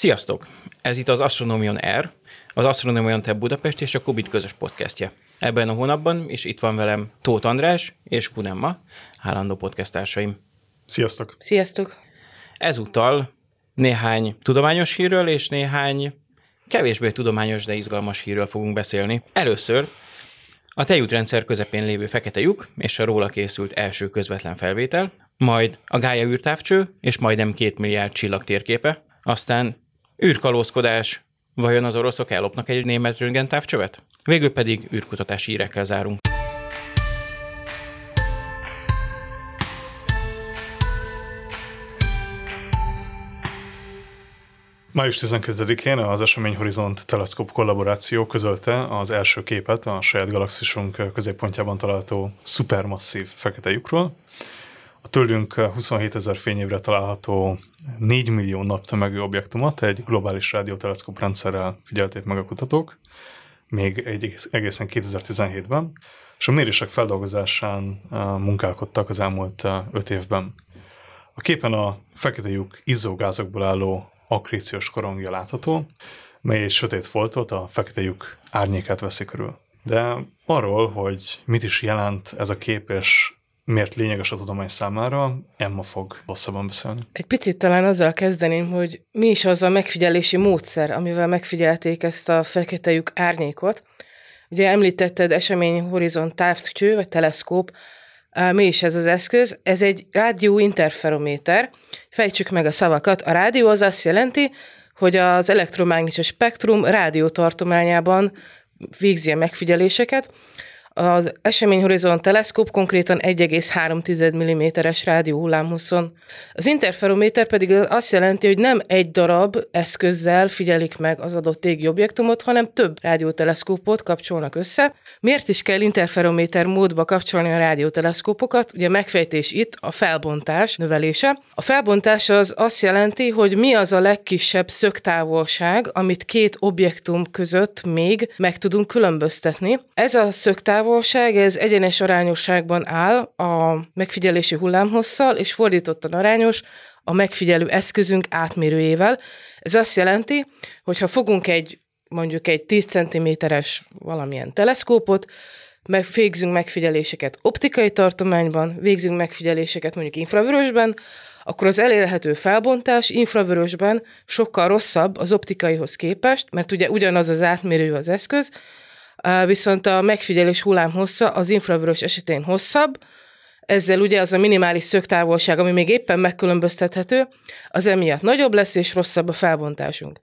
Sziasztok! Ez itt az Astronomion R, az Astronomion Te Budapest és a Kubit közös podcastje. Ebben a hónapban is itt van velem Tóth András és Kunemma, állandó podcasttársaim. Sziasztok! Sziasztok! Ezúttal néhány tudományos hírről és néhány kevésbé tudományos, de izgalmas hírről fogunk beszélni. Először a tejútrendszer közepén lévő fekete lyuk és a róla készült első közvetlen felvétel, majd a Gája űrtávcső és majdnem két milliárd csillag térképe, aztán űrkalózkodás, vajon az oroszok ellopnak egy német röntgentávcsövet? Végül pedig űrkutatási hírekkel zárunk. Május 12-én az Esemény Horizont Teleszkóp kollaboráció közölte az első képet a saját galaxisunk középpontjában található szupermasszív fekete lyukról. A tőlünk 27 ezer fényévre található 4 millió naptömegű objektumot egy globális rádióteleszkóp rendszerrel figyelték meg a kutatók, még egy egészen 2017-ben, és a mérések feldolgozásán munkálkodtak az elmúlt 5 évben. A képen a fekete lyuk izzógázokból álló akréciós korongja látható, mely egy sötét foltot, a fekete lyuk árnyékát veszi körül. De arról, hogy mit is jelent ez a kép, és miért lényeges a tudomány számára, Emma fog hosszabban beszélni. Egy picit talán azzal kezdeném, hogy mi is az a megfigyelési módszer, amivel megfigyelték ezt a fekete lyuk árnyékot. Ugye említetted esemény horizont távcső, vagy teleszkóp, mi is ez az eszköz? Ez egy rádióinterferométer. Fejtsük meg a szavakat. A rádió az azt jelenti, hogy az elektromágneses spektrum rádiótartományában végzi a megfigyeléseket, az eseményhorizont teleszkóp konkrétan 1,3 mm-es rádióhullámhosszon. Az interferométer pedig azt jelenti, hogy nem egy darab eszközzel figyelik meg az adott égi objektumot, hanem több rádióteleszkópot kapcsolnak össze. Miért is kell interferométer módba kapcsolni a rádióteleszkópokat? Ugye megfejtés itt a felbontás növelése. A felbontás az azt jelenti, hogy mi az a legkisebb szögtávolság, amit két objektum között még meg tudunk különböztetni. Ez a szögtávolság távolság, ez egyenes arányosságban áll a megfigyelési hullámhosszal, és fordítottan arányos a megfigyelő eszközünk átmérőjével. Ez azt jelenti, hogy ha fogunk egy mondjuk egy 10 cm-es valamilyen teleszkópot, meg, végzünk megfigyeléseket optikai tartományban, végzünk megfigyeléseket mondjuk infravörösben, akkor az elérhető felbontás infravörösben sokkal rosszabb az optikaihoz képest, mert ugye ugyanaz az átmérő az eszköz, viszont a megfigyelés hullámhossza az infravörös esetén hosszabb, ezzel ugye az a minimális szögtávolság, ami még éppen megkülönböztethető, az emiatt nagyobb lesz és rosszabb a felbontásunk.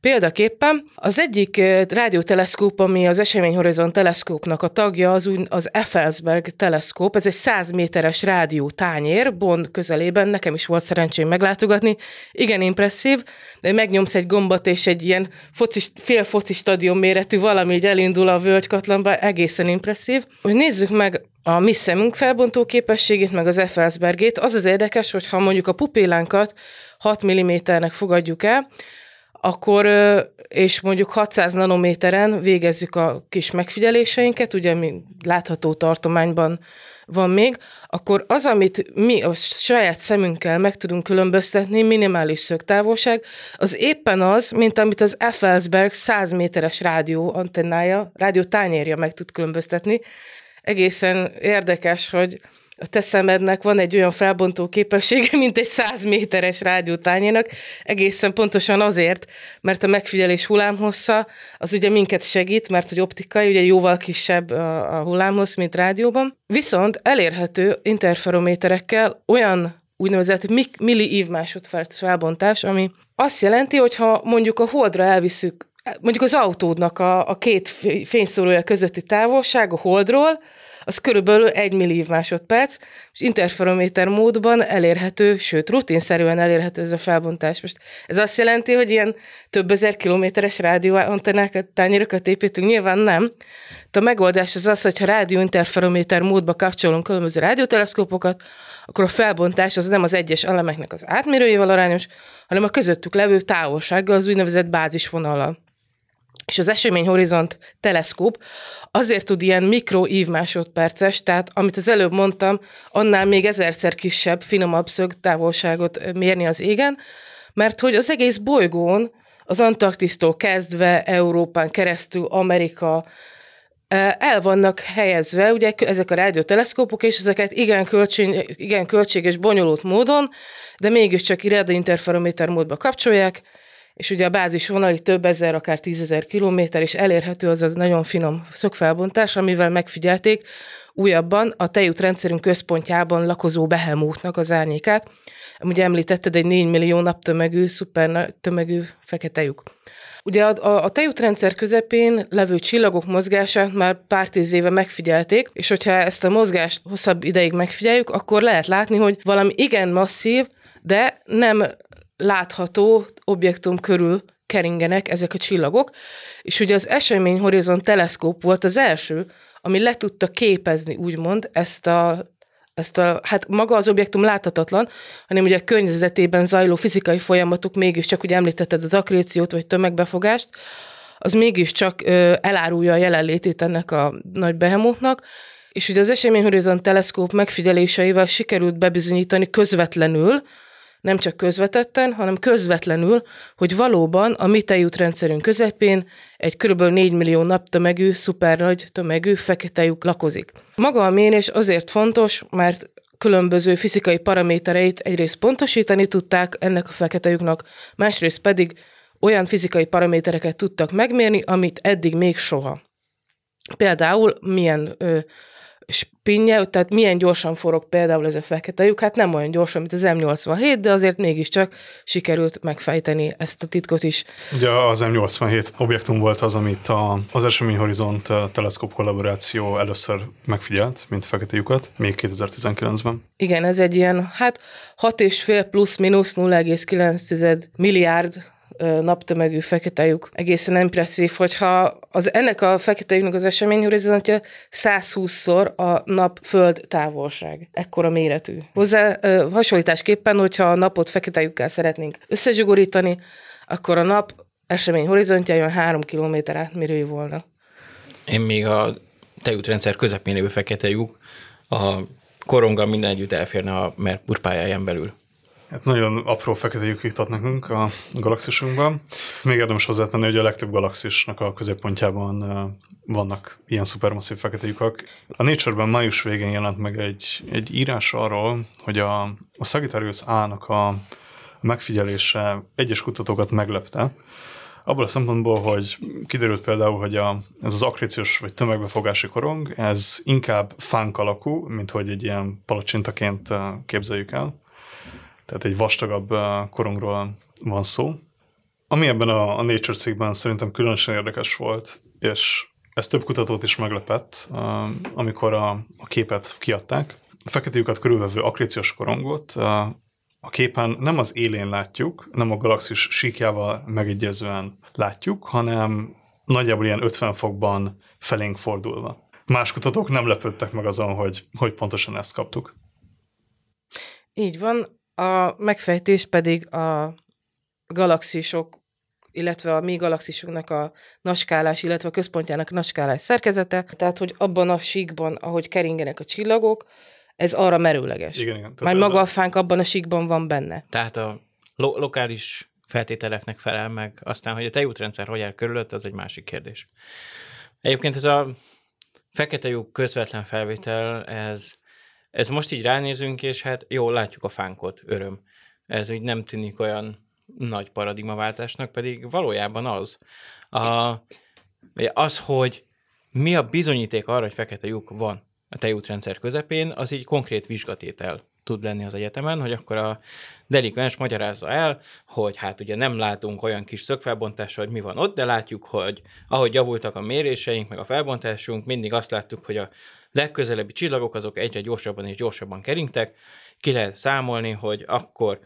Példaképpen az egyik rádióteleszkóp, ami az Eseményhorizont teleszkópnak a tagja, az, úgy, az Effelsberg teleszkóp, ez egy 100 méteres rádió tányér, Bonn közelében, nekem is volt szerencsém meglátogatni, igen impresszív, de megnyomsz egy gombot, és egy ilyen foci, fél foci stadion méretű valami így elindul a völgykatlanba, egészen impresszív. Hogy nézzük meg a mi szemünk felbontó képességét, meg az Effelsbergét. Az az érdekes, hogy ha mondjuk a pupillánkat 6 mm-nek fogadjuk el, akkor, és mondjuk 600 nanométeren végezzük a kis megfigyeléseinket, ugye mi látható tartományban van még, akkor az, amit mi a saját szemünkkel meg tudunk különböztetni, minimális szögtávolság, az éppen az, mint amit az Effelsberg 100 méteres rádió antennája, rádió tányérja meg tud különböztetni. Egészen érdekes, hogy a te szemednek van egy olyan felbontó képessége, mint egy 100 méteres rádiótányénak, egészen pontosan azért, mert a megfigyelés hullámhossza az ugye minket segít, mert hogy optikai, ugye jóval kisebb a, a hullámhossz, mint rádióban. Viszont elérhető interferométerekkel olyan úgynevezett milli másodperc felbontás, ami azt jelenti, hogy ha mondjuk a holdra elviszük, mondjuk az autódnak a, a két fényszórója közötti távolság a holdról, az körülbelül egy millió másodperc, és interferométer módban elérhető, sőt, rutinszerűen elérhető ez a felbontás. Most ez azt jelenti, hogy ilyen több ezer kilométeres rádióantennákat, tányérokat építünk? Nyilván nem. De a megoldás az az, hogy ha rádióinterferométer módba kapcsolunk különböző rádióteleszkópokat, akkor a felbontás az nem az egyes elemeknek az átmérőjével arányos, hanem a közöttük levő távolsággal, az úgynevezett bázisvonallal. És az eseményhorizont teleszkóp azért tud ilyen mikro másodperces, tehát amit az előbb mondtam, annál még ezerszer kisebb, finomabb szög távolságot mérni az égen, mert hogy az egész bolygón, az Antarktisztól kezdve Európán keresztül Amerika, el vannak helyezve, ugye ezek a rádióteleszkópok, és ezeket igen, költség, igen költséges, bonyolult módon, de mégiscsak interferométer módba kapcsolják, és ugye a bázis vonali több ezer, akár tízezer kilométer, és elérhető az az nagyon finom szögfelbontás, amivel megfigyelték újabban a tejútrendszerünk központjában lakozó behemótnak az árnyékát. Ugye említetted egy 4 millió naptömegű, szuper tömegű fekete lyuk. Ugye a, a, a tejútrendszer közepén levő csillagok mozgását már pár tíz éve megfigyelték, és hogyha ezt a mozgást hosszabb ideig megfigyeljük, akkor lehet látni, hogy valami igen masszív, de nem látható objektum körül keringenek ezek a csillagok, és ugye az Esemény Horizon teleszkóp volt az első, ami le tudta képezni, úgymond, ezt a ezt a, hát maga az objektum láthatatlan, hanem ugye a környezetében zajló fizikai folyamatok mégiscsak, ugye említetted az akréciót vagy tömegbefogást, az mégiscsak ö, elárulja a jelenlétét ennek a nagy behemótnak, és ugye az Eseményhorizont teleszkóp megfigyeléseivel sikerült bebizonyítani közvetlenül, nem csak közvetetten, hanem közvetlenül, hogy valóban a mi tejútrendszerünk közepén egy kb. 4 millió naptömegű, szupernagy tömegű fekete lakozik. Maga a mérés azért fontos, mert különböző fizikai paramétereit egyrészt pontosítani tudták ennek a fekete másrészt pedig olyan fizikai paramétereket tudtak megmérni, amit eddig még soha. Például milyen ö, spinnje, tehát milyen gyorsan forog például ez a fekete lyuk, hát nem olyan gyorsan, mint az M87, de azért mégiscsak sikerült megfejteni ezt a titkot is. Ugye az M87 objektum volt az, amit a, az Eseményhorizont teleszkóp kollaboráció először megfigyelt, mint fekete lyukat, még 2019-ben. Igen, ez egy ilyen, hát 6,5 plusz-minusz 0,9 milliárd naptömegű fekete lyuk. Egészen impresszív, hogyha az, ennek a fekete lyuknak az eseményhorizontja 120-szor a nap-föld távolság. Ekkora méretű. Hozzá hasonlításképpen, hogyha a napot fekete lyukkel szeretnénk összezsugorítani, akkor a nap esemény horizontja olyan három kilométer átmérőjű volna. Én még a tejútrendszer közepén lévő fekete lyuk a koronggal minden együtt elférne a Merkur pályáján belül. Hát nagyon apró fekete lyuk jutott nekünk a galaxisunkban. Még érdemes hozzátenni, hogy a legtöbb galaxisnak a középpontjában vannak ilyen szupermasszív fekete lyukak. A Nature-ben május végén jelent meg egy, egy írás arról, hogy a, a Sagittarius A-nak a megfigyelése egyes kutatókat meglepte, abból a szempontból, hogy kiderült például, hogy a, ez az akréciós vagy tömegbefogási korong, ez inkább fánk alakú, mint hogy egy ilyen palacsintaként képzeljük el tehát egy vastagabb korongról van szó. Ami ebben a, a Nature cikkben szerintem különösen érdekes volt, és ez több kutatót is meglepett, amikor a, a képet kiadták. A fekete lyukat körülvevő akréciós korongot a képen nem az élén látjuk, nem a galaxis síkjával megegyezően látjuk, hanem nagyjából ilyen 50 fokban felénk fordulva. Más kutatók nem lepődtek meg azon, hogy, hogy pontosan ezt kaptuk. Így van. A megfejtés pedig a galaxisok, illetve a mi galaxisunknak a naskálás, illetve a központjának a naskálás szerkezete, tehát hogy abban a síkban, ahogy keringenek a csillagok, ez arra merőleges. Igen, igen. Már maga a... a fánk abban a síkban van benne. Tehát a lo- lokális feltételeknek felel meg, aztán, hogy a tejútrendszer hogy áll körülött, az egy másik kérdés. Egyébként ez a fekete lyuk közvetlen felvétel, ez ez most így ránézünk, és hát jó, látjuk a fánkot, öröm. Ez úgy nem tűnik olyan nagy paradigmaváltásnak, pedig valójában az. A, az, hogy mi a bizonyíték arra, hogy fekete lyuk van a tejútrendszer közepén, az így konkrét vizsgatétel tud lenni az egyetemen, hogy akkor a delikvens magyarázza el, hogy hát ugye nem látunk olyan kis szögfelbontással, hogy mi van ott, de látjuk, hogy ahogy javultak a méréseink, meg a felbontásunk, mindig azt láttuk, hogy a legközelebbi csillagok azok egyre gyorsabban és gyorsabban keringtek, ki lehet számolni, hogy akkor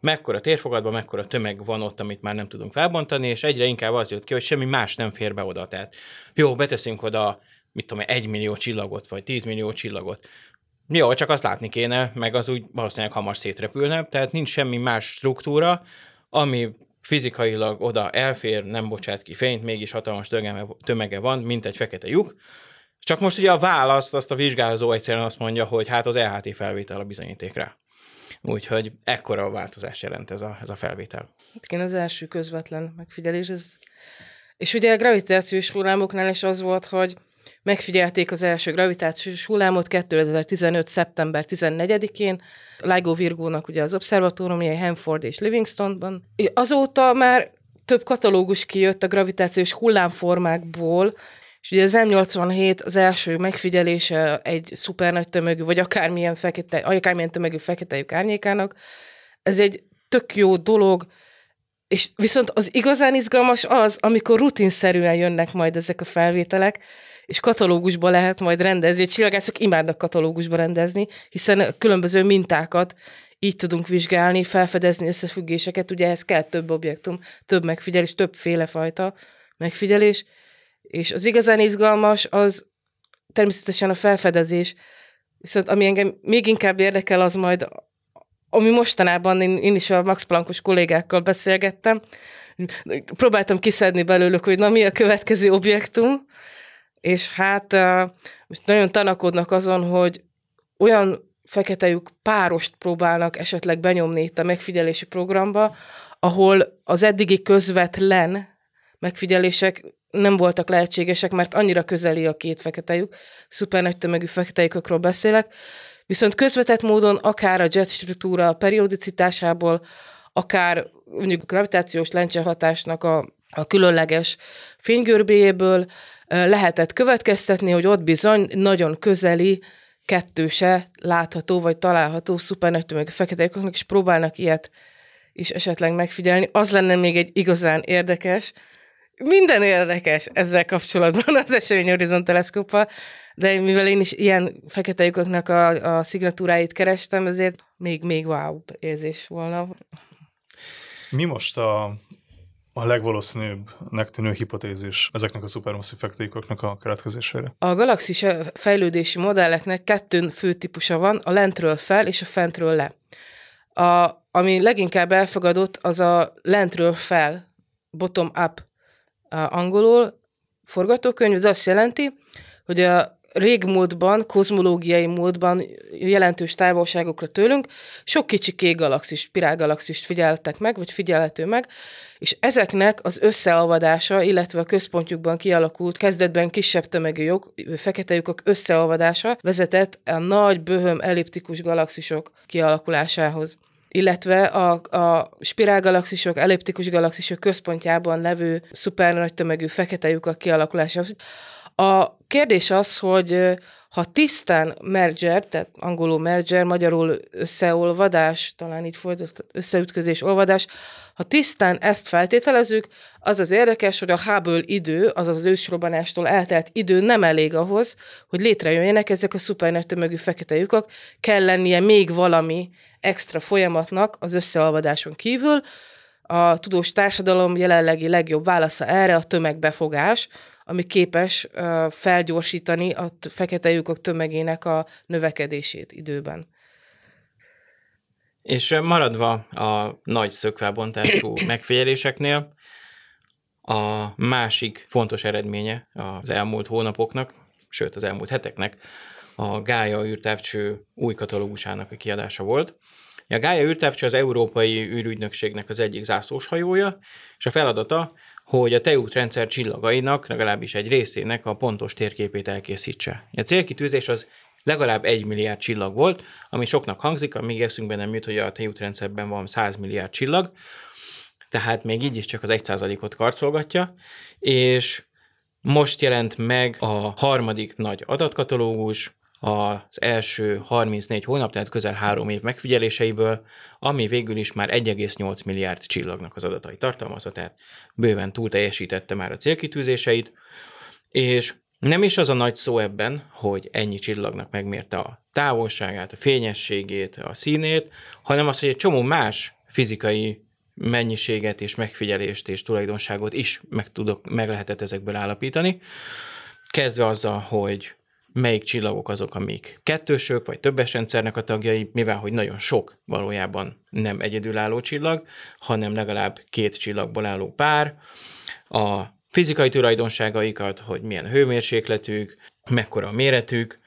mekkora térfogatban, mekkora tömeg van ott, amit már nem tudunk felbontani, és egyre inkább az jött ki, hogy semmi más nem fér be oda. Tehát jó, beteszünk oda, mit tudom, egy millió csillagot, vagy tíz millió csillagot. Jó, csak azt látni kéne, meg az úgy valószínűleg hamar szétrepülne, tehát nincs semmi más struktúra, ami fizikailag oda elfér, nem bocsát ki fényt, mégis hatalmas tömege van, mint egy fekete lyuk, csak most ugye a választ, azt a vizsgálózó egyszerűen azt mondja, hogy hát az LHT felvétel a bizonyítékra. Úgyhogy ekkora a változás jelent ez a, ez a felvétel. Hát igen, az első közvetlen megfigyelés. Ez... És ugye a gravitációs hullámoknál is az volt, hogy megfigyelték az első gravitációs hullámot 2015. szeptember 14-én, LIGO Virgónak ugye az obszervatóriumja, Hanford és Livingstonban. Azóta már több katalógus kijött a gravitációs hullámformákból, és ugye az M87 az első megfigyelése egy szuper nagy tömegű, vagy akármilyen, fekete, akármilyen tömegű fekete lyuk árnyékának. Ez egy tök jó dolog, és viszont az igazán izgalmas az, amikor rutinszerűen jönnek majd ezek a felvételek, és katalógusba lehet majd rendezni, a csillagászok imádnak katalógusba rendezni, hiszen különböző mintákat így tudunk vizsgálni, felfedezni összefüggéseket, ugye ehhez kell több objektum, több megfigyelés, többféle fajta megfigyelés, és az igazán izgalmas az természetesen a felfedezés, viszont ami engem még inkább érdekel, az majd, ami mostanában én, én is a Max Planckos kollégákkal beszélgettem, próbáltam kiszedni belőlük, hogy na mi a következő objektum, és hát most nagyon tanakodnak azon, hogy olyan fekete párost próbálnak esetleg benyomni itt a megfigyelési programba, ahol az eddigi közvetlen megfigyelések nem voltak lehetségesek, mert annyira közeli a két fekete lyuk, szuper nagy tömegű fekete lyukokról beszélek, viszont közvetett módon akár a jet struktúra periodicitásából, akár mondjuk gravitációs lencse hatásnak a, a különleges fénygörbéjéből lehetett következtetni, hogy ott bizony nagyon közeli kettőse látható vagy található szuper nagy tömegű fekete és próbálnak ilyet is esetleg megfigyelni. Az lenne még egy igazán érdekes, minden érdekes ezzel kapcsolatban az Esemény Horizon teleszkóppal, de mivel én is ilyen fekete lyukoknak a, a szignatúráit kerestem, ezért még, még wow érzés volna. Mi most a, a legvalószínűbbnek tűnő hipotézis ezeknek a szupermasszív fekete lyukoknak a keletkezésére? A galaxis fejlődési modelleknek kettő fő típusa van, a lentről fel és a fentről le. A, ami leginkább elfogadott, az a lentről fel, bottom-up angolul. Forgatókönyv, ez azt jelenti, hogy a régmúltban, kozmológiai módban jelentős távolságokra tőlünk sok kicsi kék galaxis, spirálgalaxist figyeltek meg, vagy figyelhető meg, és ezeknek az összeolvadása, illetve a központjukban kialakult, kezdetben kisebb tömegű jog, fekete lyukok összeolvadása vezetett a nagy, böhöm, elliptikus galaxisok kialakulásához illetve a, a spirálgalaxisok, elliptikus galaxisok központjában levő szuper nagy tömegű fekete lyukak kialakulásához. A kérdés az, hogy ha tisztán merger, tehát angolul merger, magyarul összeolvadás, talán így fordult, összeütközés, olvadás, ha tisztán ezt feltételezzük, az az érdekes, hogy a Hubble idő, azaz az ősrobbanástól eltelt idő nem elég ahhoz, hogy létrejöjjenek ezek a szuper nagy tömegű fekete lyukak, kell lennie még valami extra folyamatnak az összeolvadáson kívül. A tudós társadalom jelenlegi legjobb válasza erre a tömegbefogás, ami képes felgyorsítani a fekete lyukok tömegének a növekedését időben. És maradva a nagy szökvábontású megfigyeléseknél, a másik fontos eredménye az elmúlt hónapoknak, sőt az elmúlt heteknek, a Gája űrtávcső új katalógusának a kiadása volt. A Gája űrtávcső az Európai űrügynökségnek az egyik zászlós hajója, és a feladata, hogy a tejút rendszer csillagainak, legalábbis egy részének a pontos térképét elkészítse. A célkitűzés az legalább egy milliárd csillag volt, ami soknak hangzik, amíg eszünkben nem jut, hogy a tejútrendszerben van 100 milliárd csillag, tehát még így is csak az 1%-ot karcolgatja, és most jelent meg a harmadik nagy adatkatalógus, az első 34 hónap, tehát közel három év megfigyeléseiből, ami végül is már 1,8 milliárd csillagnak az adatai tartalmazza, tehát bőven túl teljesítette már a célkitűzéseit, és nem is az a nagy szó ebben, hogy ennyi csillagnak megmérte a távolságát, a fényességét, a színét, hanem az, hogy egy csomó más fizikai mennyiséget és megfigyelést és tulajdonságot is meg, tudok, meg lehetett ezekből állapítani. Kezdve azzal, hogy melyik csillagok azok, amik kettősök, vagy többes rendszernek a tagjai, mivel hogy nagyon sok valójában nem egyedülálló csillag, hanem legalább két csillagból álló pár, a fizikai tulajdonságaikat, hogy milyen hőmérsékletük, mekkora a méretük,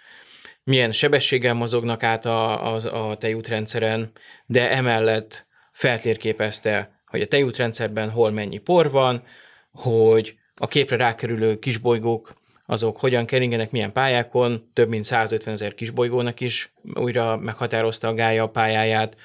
milyen sebességgel mozognak át a, a, a tejútrendszeren, de emellett feltérképezte, hogy a tejútrendszerben hol mennyi por van, hogy a képre rákerülő kisbolygók azok hogyan keringenek, milyen pályákon, több mint 150 ezer kisbolygónak is újra meghatározta a Gája a pályáját.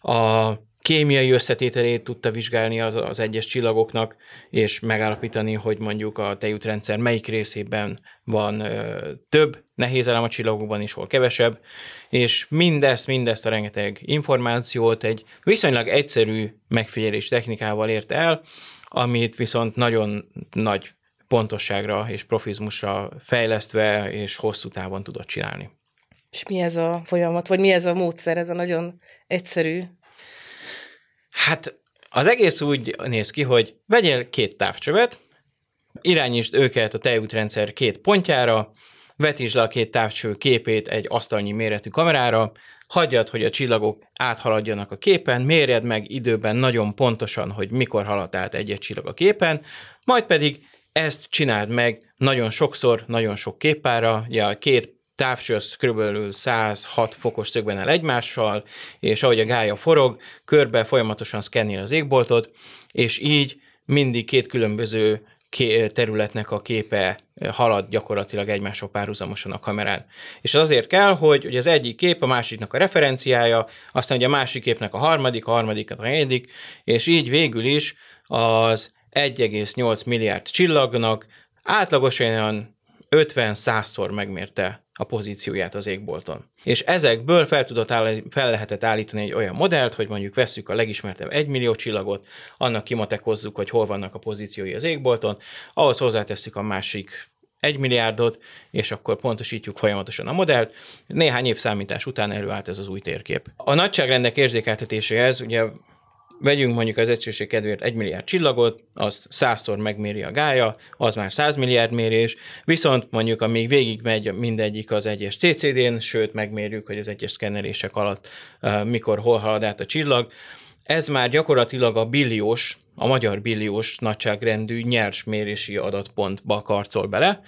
A kémiai összetételét tudta vizsgálni az, az egyes csillagoknak, és megállapítani, hogy mondjuk a tejútrendszer melyik részében van ö, több nehéz elem a csillagokban is, hol kevesebb, és mindezt, mindezt a rengeteg információt egy viszonylag egyszerű megfigyelés technikával érte el, amit viszont nagyon nagy pontosságra és profizmusra fejlesztve és hosszú távon tudott csinálni. És mi ez a folyamat, vagy mi ez a módszer, ez a nagyon egyszerű Hát az egész úgy néz ki, hogy vegyél két távcsövet, irányítsd őket a tejútrendszer két pontjára, vetítsd le a két távcső képét egy asztalnyi méretű kamerára, hagyjad, hogy a csillagok áthaladjanak a képen, mérjed meg időben nagyon pontosan, hogy mikor halad át egy-egy csillag a képen, majd pedig ezt csináld meg nagyon sokszor, nagyon sok képpára, ugye a két távcső az kb. 106 fokos szögben el egymással, és ahogy a gája forog, körbe folyamatosan szkennél az égboltot, és így mindig két különböző területnek a képe halad gyakorlatilag egymással párhuzamosan a kamerán. És az azért kell, hogy, hogy az egyik kép a másiknak a referenciája, aztán ugye a másik képnek a harmadik, a harmadik a negyedik, és így végül is az 1,8 milliárd csillagnak átlagosan olyan 50-100-szor megmérte a pozícióját az égbolton. És ezekből fel, tudott áll, fel lehetett állítani egy olyan modellt, hogy mondjuk vesszük a legismertebb 1 millió csillagot, annak kimatekozzuk, hogy hol vannak a pozíciói az égbolton, ahhoz hozzátesszük a másik egy milliárdot, és akkor pontosítjuk folyamatosan a modellt. Néhány év számítás után előállt ez az új térkép. A nagyságrendek érzékeltetéséhez ugye Vegyünk mondjuk az egyszerűség kedvéért 1 milliárd csillagot, azt százszor megméri a gája, az már 100 milliárd mérés, viszont mondjuk amíg végig megy mindegyik az egyes CCD-n, sőt megmérjük, hogy az egyes szkennerések alatt mikor hol halad át a csillag, ez már gyakorlatilag a billiós, a magyar billiós nagyságrendű nyers mérési adatpontba karcol bele,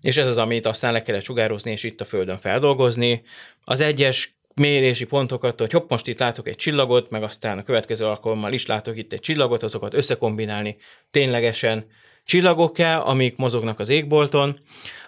és ez az, amit aztán le kellett sugározni, és itt a Földön feldolgozni. Az egyes mérési pontokat, hogy hopp, most itt látok egy csillagot, meg aztán a következő alkalommal is látok itt egy csillagot, azokat összekombinálni ténylegesen csillagok kell, amik mozognak az égbolton,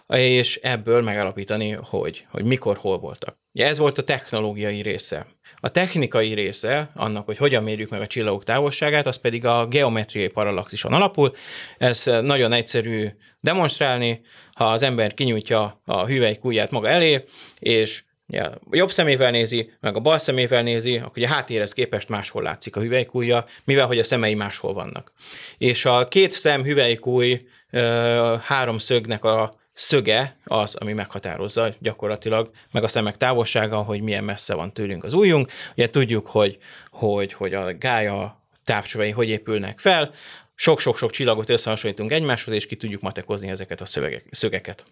és ebből megállapítani, hogy, hogy mikor, hol voltak. Ugye ez volt a technológiai része. A technikai része annak, hogy hogyan mérjük meg a csillagok távolságát, az pedig a geometriai paralaxison alapul. Ez nagyon egyszerű demonstrálni, ha az ember kinyújtja a hüvelykujját maga elé, és ja, a jobb szemével nézi, meg a bal szemével nézi, akkor ugye háttérhez képest máshol látszik a hüvelykújja, mivel hogy a szemei máshol vannak. És a két szem hüvelykúj három szögnek a szöge az, ami meghatározza gyakorlatilag, meg a szemek távolsága, hogy milyen messze van tőlünk az ujjunk. Ugye tudjuk, hogy, hogy, hogy a gája távcsövei hogy épülnek fel, sok-sok-sok csillagot összehasonlítunk egymáshoz, és ki tudjuk matekozni ezeket a szögeket.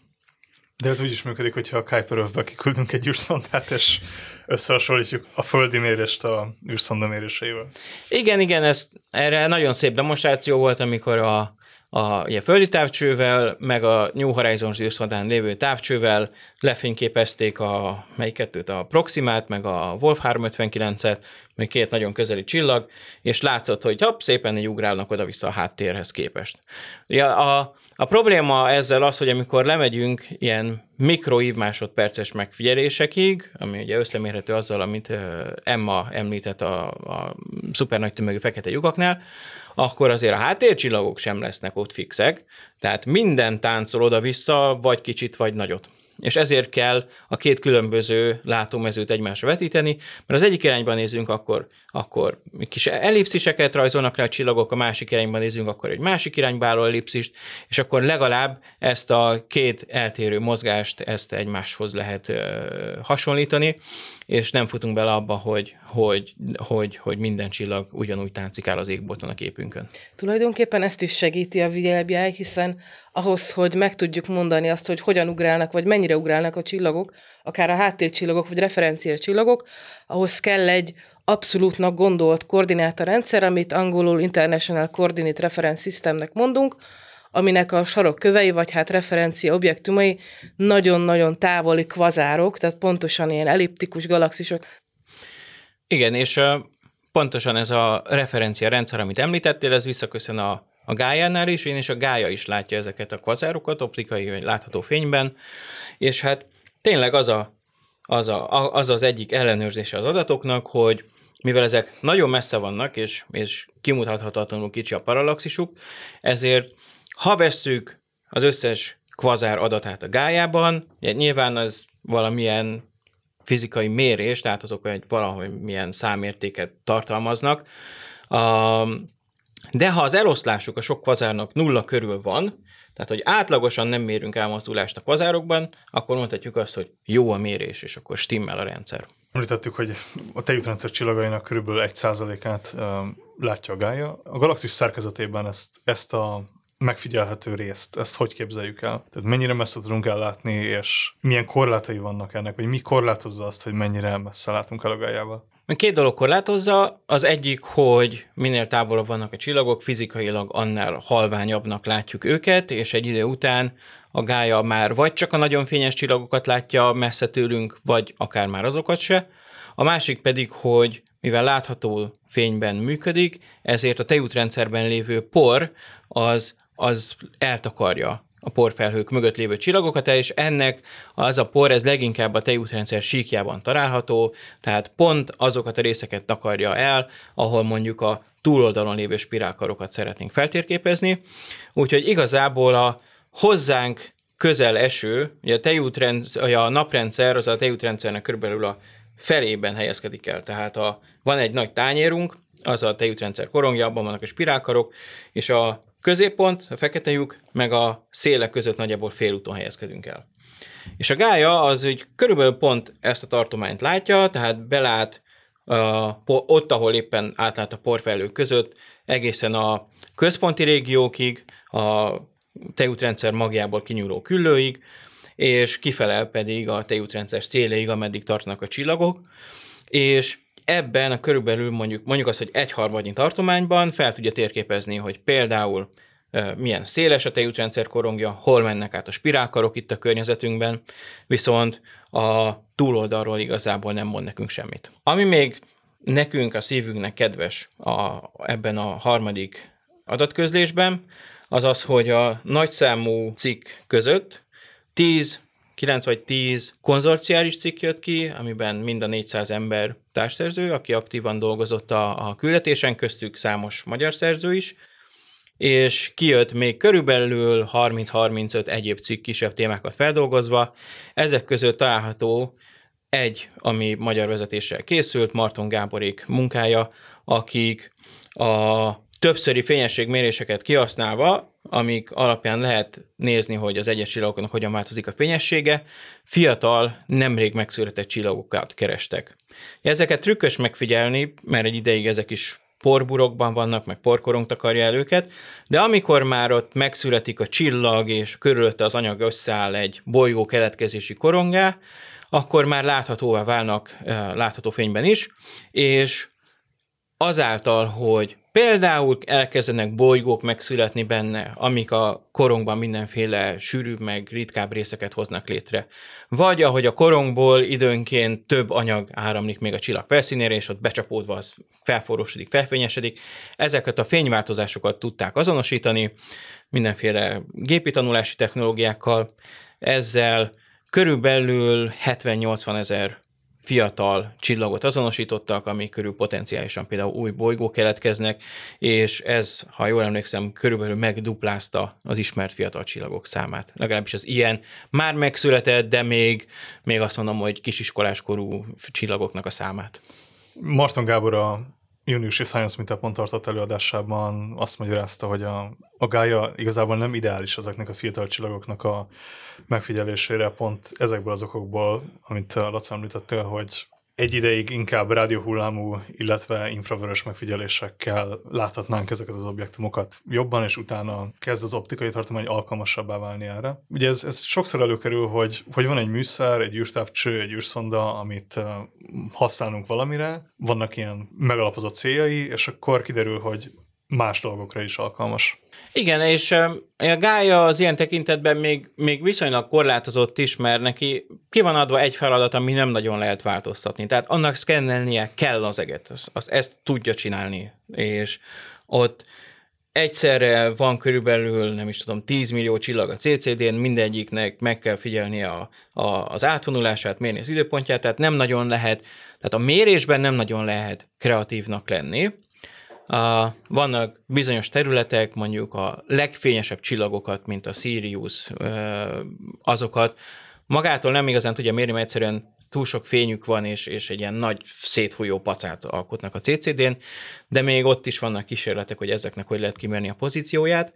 De ez úgy is működik, hogyha a Kuiper Earth-be kiküldünk egy űrszondát, és összehasonlítjuk a földi mérést a űrszonda méréseivel. Igen, igen, ez erre nagyon szép demonstráció volt, amikor a, a ugye, földi távcsővel, meg a New Horizons űrszondán lévő távcsővel lefényképezték a melyik kettőt, a Proximát, meg a Wolf 359-et, még két nagyon közeli csillag, és látszott, hogy hopp, szépen így ugrálnak oda-vissza a háttérhez képest. Ugye a, a probléma ezzel az, hogy amikor lemegyünk ilyen mikroív másodperces megfigyelésekig, ami ugye összemérhető azzal, amit Emma említett a, a szuper nagy tömegű fekete lyukaknál, akkor azért a háttércsillagok sem lesznek ott fixek, tehát minden táncol oda-vissza, vagy kicsit, vagy nagyot és ezért kell a két különböző látómezőt egymásra vetíteni, mert az egyik irányban nézünk, akkor, akkor kis ellipsziseket rajzolnak le a csillagok, a másik irányban nézünk, akkor egy másik irányba álló ellipszist, és akkor legalább ezt a két eltérő mozgást, ezt egymáshoz lehet hasonlítani, és nem futunk bele abba, hogy, hogy, hogy, hogy minden csillag ugyanúgy táncikál az égbolton a képünkön. Tulajdonképpen ezt is segíti a VLBI, hiszen ahhoz, hogy meg tudjuk mondani azt, hogy hogyan ugrálnak, vagy mennyire ugrálnak a csillagok, akár a háttércsillagok, vagy referencia csillagok, ahhoz kell egy abszolútnak gondolt koordinátorrendszer, amit angolul International Coordinate Reference Systemnek mondunk, aminek a sarokkövei, vagy hát referencia objektumai nagyon-nagyon távoli kvazárok, tehát pontosan ilyen elliptikus galaxisok. Igen, és pontosan ez a referencia rendszer, amit említettél, ez visszaköszön a, a gájánál is, én és a gája is látja ezeket a kvazárokat optikai vagy látható fényben, és hát tényleg az a, az, a, az az egyik ellenőrzése az adatoknak, hogy mivel ezek nagyon messze vannak, és, és kimutathatatlanul kicsi a paralaxisuk, ezért ha vesszük az összes kvazár adatát a gájában, nyilván az valamilyen fizikai mérés, tehát azok egy valahogy milyen számértéket tartalmaznak, de ha az eloszlásuk a sok kvazárnak nulla körül van, tehát, hogy átlagosan nem mérünk elmozdulást a kvazárokban, akkor mondhatjuk azt, hogy jó a mérés, és akkor stimmel a rendszer. Említettük, hogy a tejútrendszer csillagainak körülbelül 1%-át látja a gája. A galaxis szerkezetében ezt, ezt a megfigyelhető részt, ezt hogy képzeljük el? Tehát mennyire messze tudunk ellátni, és milyen korlátai vannak ennek, vagy mi korlátozza azt, hogy mennyire messze látunk el a gájával? Két dolog korlátozza. Az egyik, hogy minél távolabb vannak a csillagok, fizikailag annál halványabbnak látjuk őket, és egy idő után a gája már vagy csak a nagyon fényes csillagokat látja messze tőlünk, vagy akár már azokat se. A másik pedig, hogy mivel látható fényben működik, ezért a tejútrendszerben lévő por az az eltakarja a porfelhők mögött lévő csillagokat, és ennek az a por, ez leginkább a tejútrendszer síkjában található, tehát pont azokat a részeket takarja el, ahol mondjuk a túloldalon lévő spirálkarokat szeretnénk feltérképezni. Úgyhogy igazából a hozzánk közel eső, ugye a, tejútrendszer, a naprendszer, az a tejútrendszernek körülbelül a felében helyezkedik el. Tehát a, van egy nagy tányérunk, az a tejútrendszer korongja, abban vannak a spirálkarok, és a középpont, a fekete lyuk, meg a szélek között nagyjából félúton helyezkedünk el. És a gája az hogy körülbelül pont ezt a tartományt látja, tehát belát uh, ott, ahol éppen átlát a porfelők között, egészen a központi régiókig, a tejútrendszer magjából kinyúló küllőig, és kifelel pedig a tejútrendszer széléig, ameddig tartanak a csillagok, és ebben a körülbelül mondjuk, mondjuk azt, hogy egy harmadnyi tartományban fel tudja térképezni, hogy például milyen széles a tejútrendszer korongja, hol mennek át a spirálkarok itt a környezetünkben, viszont a túloldalról igazából nem mond nekünk semmit. Ami még nekünk, a szívünknek kedves a, ebben a harmadik adatközlésben, az az, hogy a nagyszámú cikk között 10 9 vagy 10 konzorciális cikk jött ki, amiben mind a 400 ember társszerző, aki aktívan dolgozott a, a küldetésen, köztük számos magyar szerző is, és kijött még körülbelül 30-35 egyéb cikk kisebb témákat feldolgozva. Ezek között található egy, ami magyar vezetéssel készült, Marton Gáborék munkája, akik a többszöri fényességméréseket kihasználva, amik alapján lehet nézni, hogy az egyes csillagoknak hogyan változik a fényessége, fiatal, nemrég megszületett csillagokat kerestek. Ezeket trükkös megfigyelni, mert egy ideig ezek is porburokban vannak, meg porkorong takarja el őket, de amikor már ott megszületik a csillag, és körülötte az anyag összeáll egy bolygó keletkezési korongá, akkor már láthatóvá válnak eh, látható fényben is, és azáltal, hogy Például elkezdenek bolygók megszületni benne, amik a korongban mindenféle sűrűbb meg ritkább részeket hoznak létre. Vagy ahogy a korongból időnként több anyag áramlik még a csillag felszínére, és ott becsapódva az felforrósodik, felfényesedik. Ezeket a fényváltozásokat tudták azonosítani mindenféle gépi tanulási technológiákkal. Ezzel körülbelül 70-80 ezer fiatal csillagot azonosítottak, ami körül potenciálisan például új bolygók keletkeznek, és ez, ha jól emlékszem, körülbelül megduplázta az ismert fiatal csillagok számát. Legalábbis az ilyen már megszületett, de még, még azt mondom, hogy kisiskoláskorú csillagoknak a számát. Marton Gábor a júniusi Science Meetup-on tartott előadásában azt magyarázta, hogy a, a gája igazából nem ideális ezeknek a fiatal csillagoknak a megfigyelésére, pont ezekből az okokból, amit Laca említettél, hogy egy ideig inkább rádióhullámú, illetve infravörös megfigyelésekkel láthatnánk ezeket az objektumokat jobban, és utána kezd az optikai tartomány alkalmasabbá válni erre. Ugye ez, ez sokszor előkerül, hogy, hogy van egy műszer, egy űrtávcső, egy űrszonda, amit használunk valamire, vannak ilyen megalapozott céljai, és akkor kiderül, hogy más dolgokra is alkalmas. Igen, és a gája az ilyen tekintetben még, még viszonylag korlátozott is, mert neki ki van adva egy feladat, ami nem nagyon lehet változtatni. Tehát annak szkennelnie kell az eget, azt, azt ezt tudja csinálni, és ott egyszerre van körülbelül, nem is tudom, 10 millió csillag a CCD-n, mindegyiknek meg kell figyelni a, a, az átvonulását, mérni az időpontját, tehát nem nagyon lehet, tehát a mérésben nem nagyon lehet kreatívnak lenni, Vannak bizonyos területek, mondjuk a legfényesebb csillagokat, mint a Sirius, azokat magától nem igazán tudja mérni, mert egyszerűen túl sok fényük van, és, és egy ilyen nagy szétfolyó pacát alkotnak a CCD-n, de még ott is vannak kísérletek, hogy ezeknek hogy lehet kimérni a pozícióját.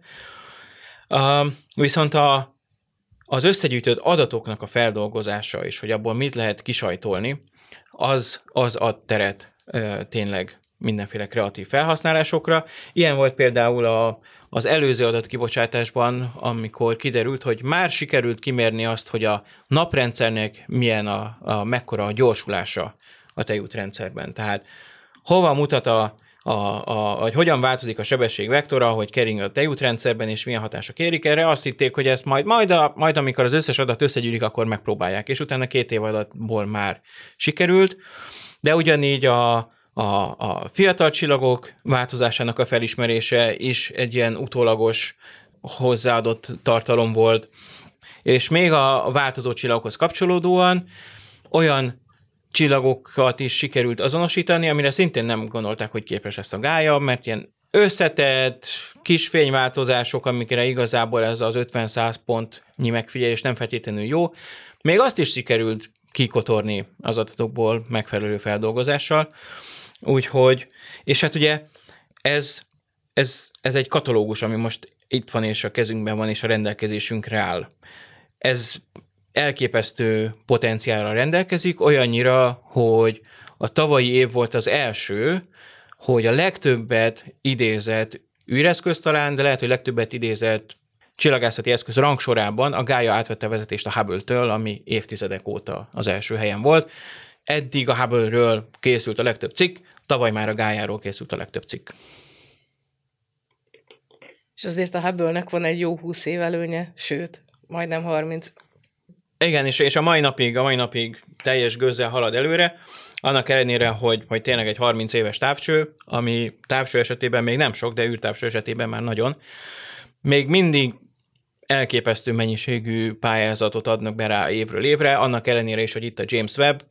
Viszont a, az összegyűjtött adatoknak a feldolgozása, és hogy abból mit lehet kisajtolni, az, az ad teret tényleg mindenféle kreatív felhasználásokra. Ilyen volt például a, az előző adatkibocsátásban, amikor kiderült, hogy már sikerült kimérni azt, hogy a naprendszernek milyen a, a mekkora a gyorsulása a tejútrendszerben. Tehát hova mutat a, a, a, hogy hogyan változik a sebesség vektora, hogy kering a tejútrendszerben, és milyen hatások érik erre. Azt hitték, hogy ezt majd, majd, a, majd amikor az összes adat összegyűlik, akkor megpróbálják, és utána két év adatból már sikerült. De ugyanígy a, a, a fiatal csillagok változásának a felismerése is egy ilyen utólagos hozzáadott tartalom volt, és még a változó csillagokhoz kapcsolódóan olyan csillagokat is sikerült azonosítani, amire szintén nem gondolták, hogy képes ezt a gája, mert ilyen összetett, kis fényváltozások, amikre igazából ez az 50-100 pontnyi megfigyelés nem feltétlenül jó, még azt is sikerült kikotorni az adatokból megfelelő feldolgozással. Úgyhogy, és hát ugye ez, ez, ez egy katalógus, ami most itt van és a kezünkben van és a rendelkezésünkre áll. Ez elképesztő potenciálra rendelkezik, olyannyira, hogy a tavalyi év volt az első, hogy a legtöbbet idézett űreszköz talán, de lehet, hogy legtöbbet idézett csillagászati eszköz rangsorában a Gaia átvette a vezetést a Hubble-től, ami évtizedek óta az első helyen volt. Eddig a Hubble-ről készült a legtöbb cikk, tavaly már a Gájáról készült a legtöbb cikk. És azért a Hubble-nek van egy jó 20 év előnye, sőt, majdnem 30. Igen, és, és a mai napig, a mai napig teljes gőzzel halad előre, annak ellenére, hogy, hogy tényleg egy 30 éves távcső, ami távcső esetében még nem sok, de űrtávcső esetében már nagyon, még mindig elképesztő mennyiségű pályázatot adnak be rá évről évre, annak ellenére is, hogy itt a James Webb,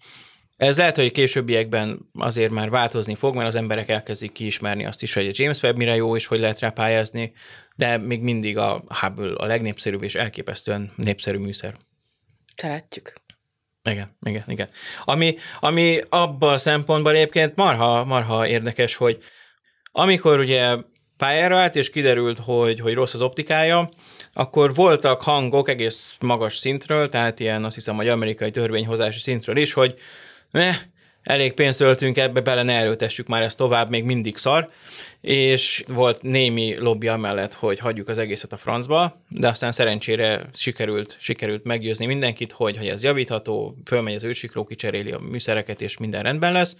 ez lehet, hogy későbbiekben azért már változni fog, mert az emberek elkezdik kiismerni azt is, hogy a James Webb mire jó, és hogy lehet rá pályázni, de még mindig a Hubble a legnépszerűbb és elképesztően népszerű műszer. Szeretjük. Igen, igen, igen. Ami, ami abban a szempontból egyébként marha, marha érdekes, hogy amikor ugye pályára állt, és kiderült, hogy, hogy rossz az optikája, akkor voltak hangok egész magas szintről, tehát ilyen azt hiszem, hogy amerikai törvényhozási szintről is, hogy eh, elég pénzt öltünk ebbe, bele ne erőtessük már ezt tovább, még mindig szar, és volt némi lobby amellett, hogy hagyjuk az egészet a francba, de aztán szerencsére sikerült, sikerült meggyőzni mindenkit, hogy, hogy ez javítható, fölmegy az ősikló, kicseréli a műszereket, és minden rendben lesz,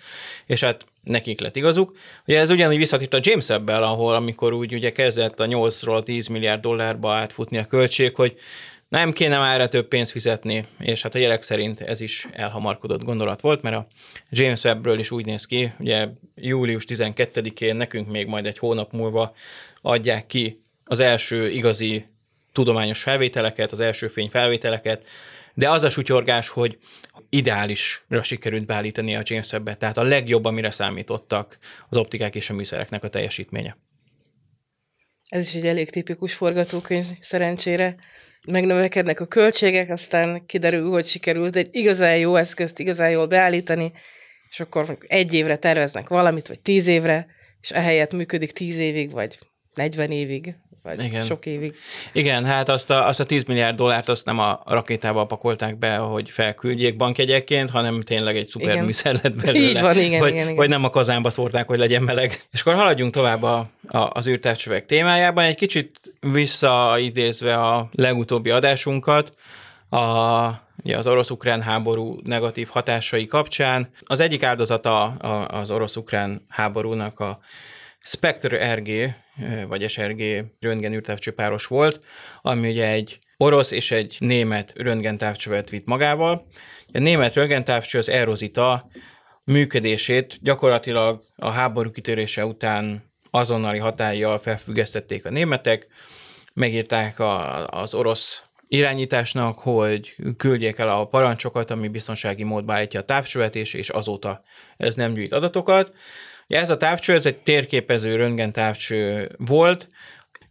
és hát nekik lett igazuk. Ugye ez ugyanúgy visszatért a James Ebbel, ahol amikor úgy ugye kezdett a 8-ról 10 milliárd dollárba átfutni a költség, hogy nem kéne már erre több pénzt fizetni, és hát a jelek szerint ez is elhamarkodott gondolat volt, mert a James Webbről is úgy néz ki, ugye július 12-én nekünk még majd egy hónap múlva adják ki az első igazi tudományos felvételeket, az első fényfelvételeket, de az a sutyorgás, hogy ideálisra sikerült beállítani a James Webb-et, tehát a legjobb, amire számítottak az optikák és a műszereknek a teljesítménye. Ez is egy elég tipikus forgatókönyv szerencsére megnövekednek a költségek, aztán kiderül, hogy sikerült egy igazán jó eszközt igazán jól beállítani, és akkor egy évre terveznek valamit, vagy tíz évre, és ehelyett működik tíz évig, vagy 40 évig vagy Igen. sok évig. Igen, hát azt a, azt a 10 milliárd dollárt azt nem a rakétába pakolták be, hogy felküldjék bankjegyekként, hanem tényleg egy szuper igen. műszer lett belőle. Így van, igen, vagy, igen, igen. vagy nem a kazánba szórták, hogy legyen meleg. És akkor haladjunk tovább a, a, az űrtávcsövek témájában, egy kicsit visszaidézve a legutóbbi adásunkat, a, ugye az orosz-ukrán háború negatív hatásai kapcsán. Az egyik áldozata az orosz-ukrán háborúnak a Spectre RG, vagy SRG röntgenűrtávcső páros volt, ami ugye egy orosz és egy német röntgentávcsövet vitt magával. A német röntgentávcső az Erozita működését gyakorlatilag a háború kitörése után azonnali hatállyal felfüggesztették a németek, megírták a, az orosz irányításnak, hogy küldjék el a parancsokat, ami biztonsági módba állítja a távcsövetés, és azóta ez nem gyűjt adatokat. Ja, ez a távcső, ez egy térképező röntgen távcső volt,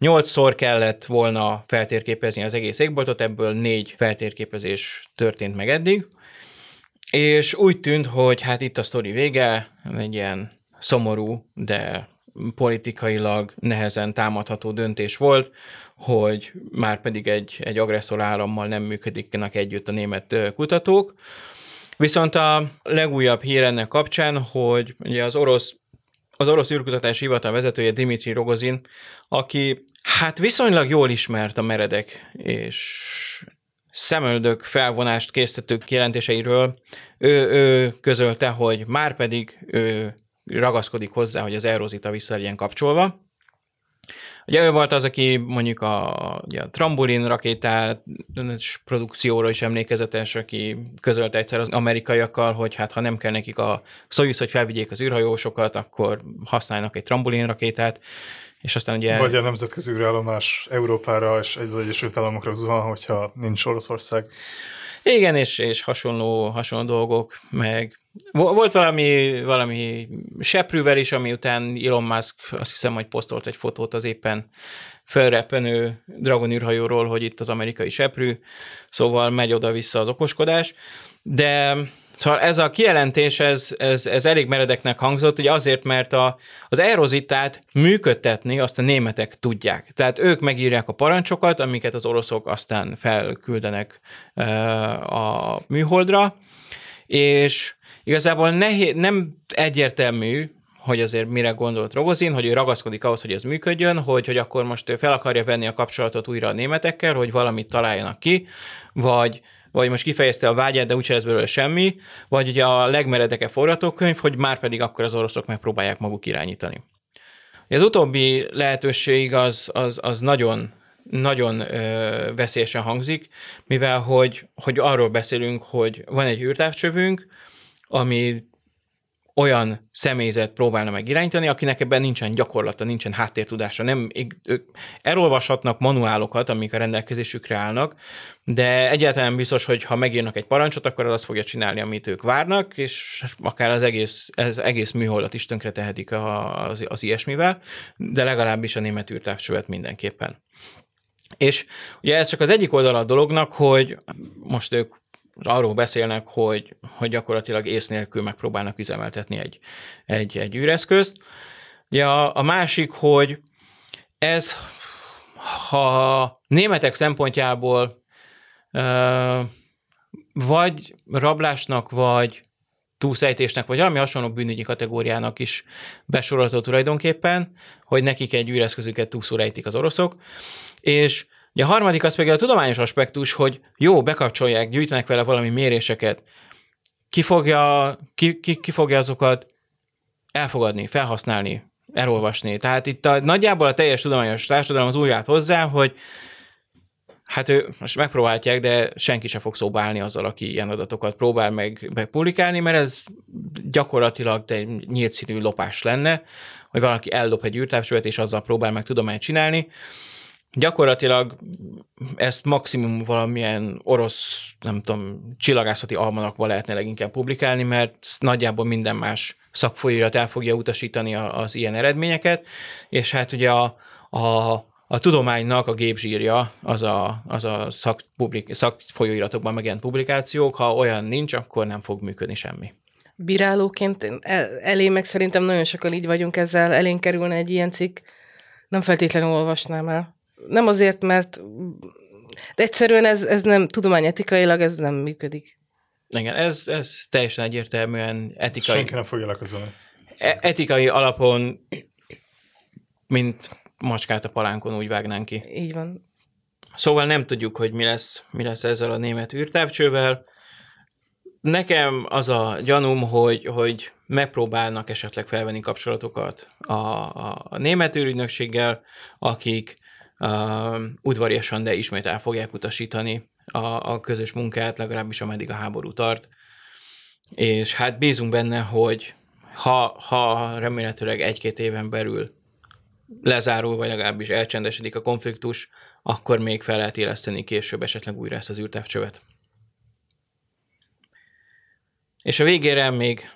Nyolcszor kellett volna feltérképezni az egész égboltot, ebből négy feltérképezés történt meg eddig, és úgy tűnt, hogy hát itt a sztori vége, egy ilyen szomorú, de politikailag nehezen támadható döntés volt, hogy már pedig egy, egy agresszor állammal nem működiknek együtt a német kutatók. Viszont a legújabb hír ennek kapcsán, hogy ugye az orosz az orosz űrkutatási hivatal vezetője Dimitri Rogozin, aki hát viszonylag jól ismert a meredek és szemöldök felvonást készítettük jelentéseiről, ő, ő közölte, hogy már pedig ő ragaszkodik hozzá, hogy az Aerozita vissza legyen kapcsolva. Ugye ő volt az, aki mondjuk a, ugye a trambolin rakétát produkcióra is emlékezetes, aki közölte egyszer az amerikaiakkal, hogy hát ha nem kell nekik a Soyuz, hogy felvigyék az űrhajósokat, akkor használnak egy trambolin rakétát, és aztán ugye... Vagy a nemzetközi űrállomás Európára és az Egyesült Államokra zuhan, hogyha nincs Oroszország. Igen, és, és hasonló, hasonló dolgok, meg volt valami, valami seprűvel is, ami után Elon Musk azt hiszem, hogy posztolt egy fotót az éppen felreppenő Dragon űrhajóról, hogy itt az amerikai seprű, szóval megy oda-vissza az okoskodás, de Szóval ez a kijelentés, ez, ez, ez elég meredeknek hangzott, ugye azért, mert a, az aerozitát működtetni azt a németek tudják. Tehát ők megírják a parancsokat, amiket az oroszok aztán felküldenek a műholdra, és igazából nehéz, nem egyértelmű, hogy azért mire gondolt Rogozin, hogy ő ragaszkodik ahhoz, hogy ez működjön, hogy, hogy akkor most ő fel akarja venni a kapcsolatot újra a németekkel, hogy valamit találjanak ki, vagy vagy most kifejezte a vágyát, de úgyse lesz belőle semmi, vagy ugye a legmeredeke forgatókönyv, hogy már pedig akkor az oroszok megpróbálják maguk irányítani. Az utóbbi lehetőség az, az, az nagyon, nagyon ö, veszélyesen hangzik, mivel hogy, hogy arról beszélünk, hogy van egy űrtávcsövünk, ami olyan személyzet próbálna meg irányítani, akinek ebben nincsen gyakorlata, nincsen háttértudása. Nem, ők elolvashatnak manuálokat, amik a rendelkezésükre állnak, de egyáltalán biztos, hogy ha megírnak egy parancsot, akkor az azt fogja csinálni, amit ők várnak, és akár az egész, ez egész műholdat is tönkre tehetik az, az ilyesmivel, de legalábbis a német űrtávcsövet mindenképpen. És ugye ez csak az egyik oldala a dolognak, hogy most ők arról beszélnek, hogy, hogy gyakorlatilag ész nélkül megpróbálnak üzemeltetni egy, egy, egy űreszközt. Ja, a másik, hogy ez, ha németek szempontjából vagy rablásnak, vagy túlszejtésnek, vagy valami hasonló bűnügyi kategóriának is besorolható tulajdonképpen, hogy nekik egy űreszközüket túlszul az oroszok, és Ugye a harmadik az pedig a tudományos aspektus, hogy jó, bekapcsolják, gyűjtenek vele valami méréseket, ki fogja, ki, ki, ki fogja azokat elfogadni, felhasználni, elolvasni. Tehát itt a, nagyjából a teljes tudományos társadalom az úgy hozzá, hogy hát ő most megpróbálják, de senki sem fog szóba állni azzal, aki ilyen adatokat próbál meg, meg publikálni, mert ez gyakorlatilag egy nyílt színű lopás lenne, hogy valaki ellop egy űrtávcsövet, és azzal próbál meg tudományt csinálni gyakorlatilag ezt maximum valamilyen orosz, nem tudom, csillagászati almanakban lehetne leginkább publikálni, mert nagyjából minden más szakfolyóirat el fogja utasítani az ilyen eredményeket, és hát ugye a, a, a tudománynak a gépzsírja az a, az a szakpublik, szakfolyóiratokban megjelent publikációk, ha olyan nincs, akkor nem fog működni semmi. Bírálóként el, elé meg szerintem nagyon sokan így vagyunk ezzel, elénk kerülne egy ilyen cikk, nem feltétlenül olvasnám el nem azért, mert de egyszerűen ez, ez nem, tudományetikailag ez nem működik. Igen, ez, ez teljesen egyértelműen etikai. Senki nem fogja leközölni. E- etikai alapon, mint macskát a palánkon úgy vágnánk ki. Így van. Szóval nem tudjuk, hogy mi lesz, mi lesz ezzel a német űrtávcsővel. nekem az a gyanúm, hogy, hogy megpróbálnak esetleg felvenni kapcsolatokat a, a, a német űrügynökséggel, akik uh, udvariasan, de ismét el fogják utasítani a, a közös munkát, legalábbis ameddig a háború tart. És hát bízunk benne, hogy ha, ha remélhetőleg egy-két éven belül lezárul, vagy legalábbis elcsendesedik a konfliktus, akkor még fel lehet éleszteni később esetleg újra ezt az űrtávcsövet. És a végére még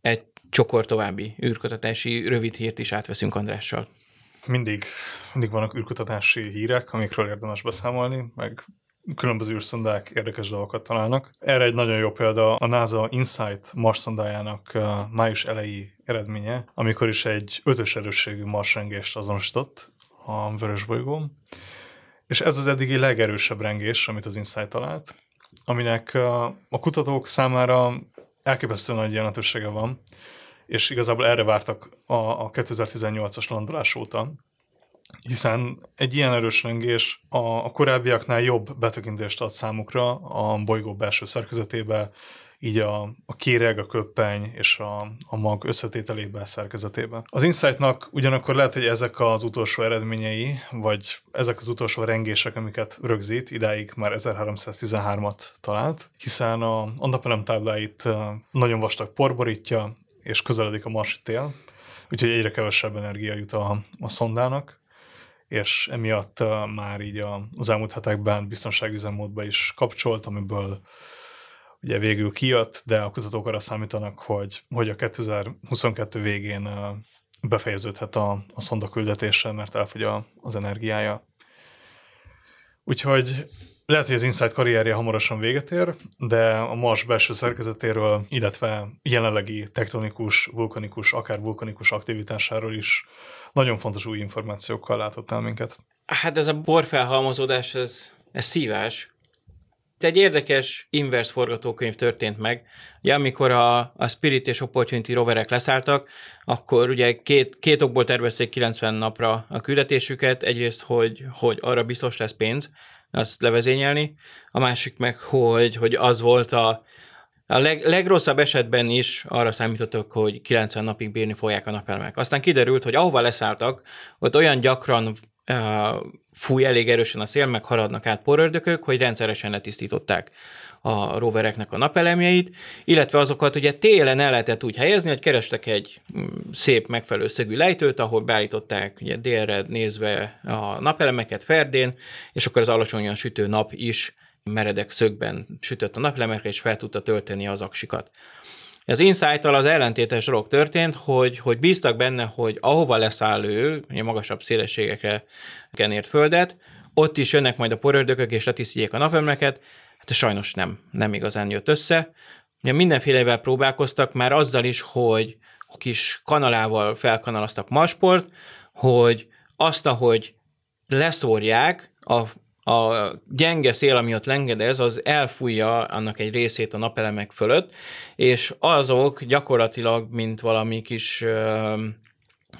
egy csokor további űrkutatási rövid hírt is átveszünk Andrással. Mindig, mindig vannak űrkutatási hírek, amikről érdemes beszámolni, meg különböző űrszondák érdekes dolgokat találnak. Erre egy nagyon jó példa a NASA InSight Mars szondájának uh, május elejé eredménye, amikor is egy ötös erősségű marsrengést azonosított a vörös bolygón. És ez az eddigi legerősebb rengés, amit az InSight talált, aminek uh, a kutatók számára elképesztő nagy jelentősége van, és igazából erre vártak a, a 2018-as landolás óta, hiszen egy ilyen erős rengés a, a korábbiaknál jobb betekintést ad számukra a bolygó belső szerkezetébe, így a, a kéreg, a köppeny és a, a mag összetételébe, szerkezetébe. Az Insight-nak ugyanakkor lehet, hogy ezek az utolsó eredményei, vagy ezek az utolsó rengések, amiket rögzít, idáig már 1313-at talált, hiszen a, a napelem tábláit nagyon vastag porborítja, és közeledik a marsi tél, úgyhogy egyre kevesebb energia jut a, a szondának, és emiatt már így az elmúlt hetekben biztonságüzemmódba is kapcsolt, amiből ugye végül kijött, de a kutatók arra számítanak, hogy, hogy a 2022 végén befejeződhet a, a szonda küldetése, mert elfogy a, az energiája. Úgyhogy lehet, hogy az Insight karrierje hamarosan véget ér, de a Mars belső szerkezetéről, illetve jelenlegi tektonikus, vulkanikus, akár vulkanikus aktivitásáról is nagyon fontos új információkkal látott el minket. Hát ez a borfelhalmozódás, ez, ez szívás. Egy érdekes inverse forgatókönyv történt meg. Ugye amikor a, a Spirit és Opportunity roverek leszálltak, akkor ugye két, két okból tervezték 90 napra a küldetésüket. Egyrészt, hogy, hogy arra biztos lesz pénz, azt levezényelni. A másik meg, hogy, hogy az volt a, a leg, legrosszabb esetben is arra számítottak, hogy 90 napig bírni fogják a napelemek. Aztán kiderült, hogy ahova leszálltak, ott olyan gyakran uh, fúj elég erősen a szél, meg haradnak át porördökök, hogy rendszeresen letisztították a rovereknek a napelemjeit, illetve azokat ugye télen el lehetett úgy helyezni, hogy kerestek egy mm, szép megfelelő szögű lejtőt, ahol beállították ugye délre nézve a napelemeket ferdén, és akkor az alacsonyan sütő nap is meredek szögben sütött a napelemekre, és fel tudta tölteni az aksikat. Az insight az ellentétes dolog történt, hogy, hogy bíztak benne, hogy ahova leszáll ő, magasabb szélességekre kenért földet, ott is jönnek majd a porördökök, és letisztítják a napemleket, hát sajnos nem, nem igazán jött össze. Ugye mindenfélevel próbálkoztak, már azzal is, hogy kis kanalával felkanalaztak Marsport, hogy azt, ahogy leszórják a a gyenge szél, ami ott lengedez, az elfújja annak egy részét a napelemek fölött, és azok gyakorlatilag, mint valami kis ö,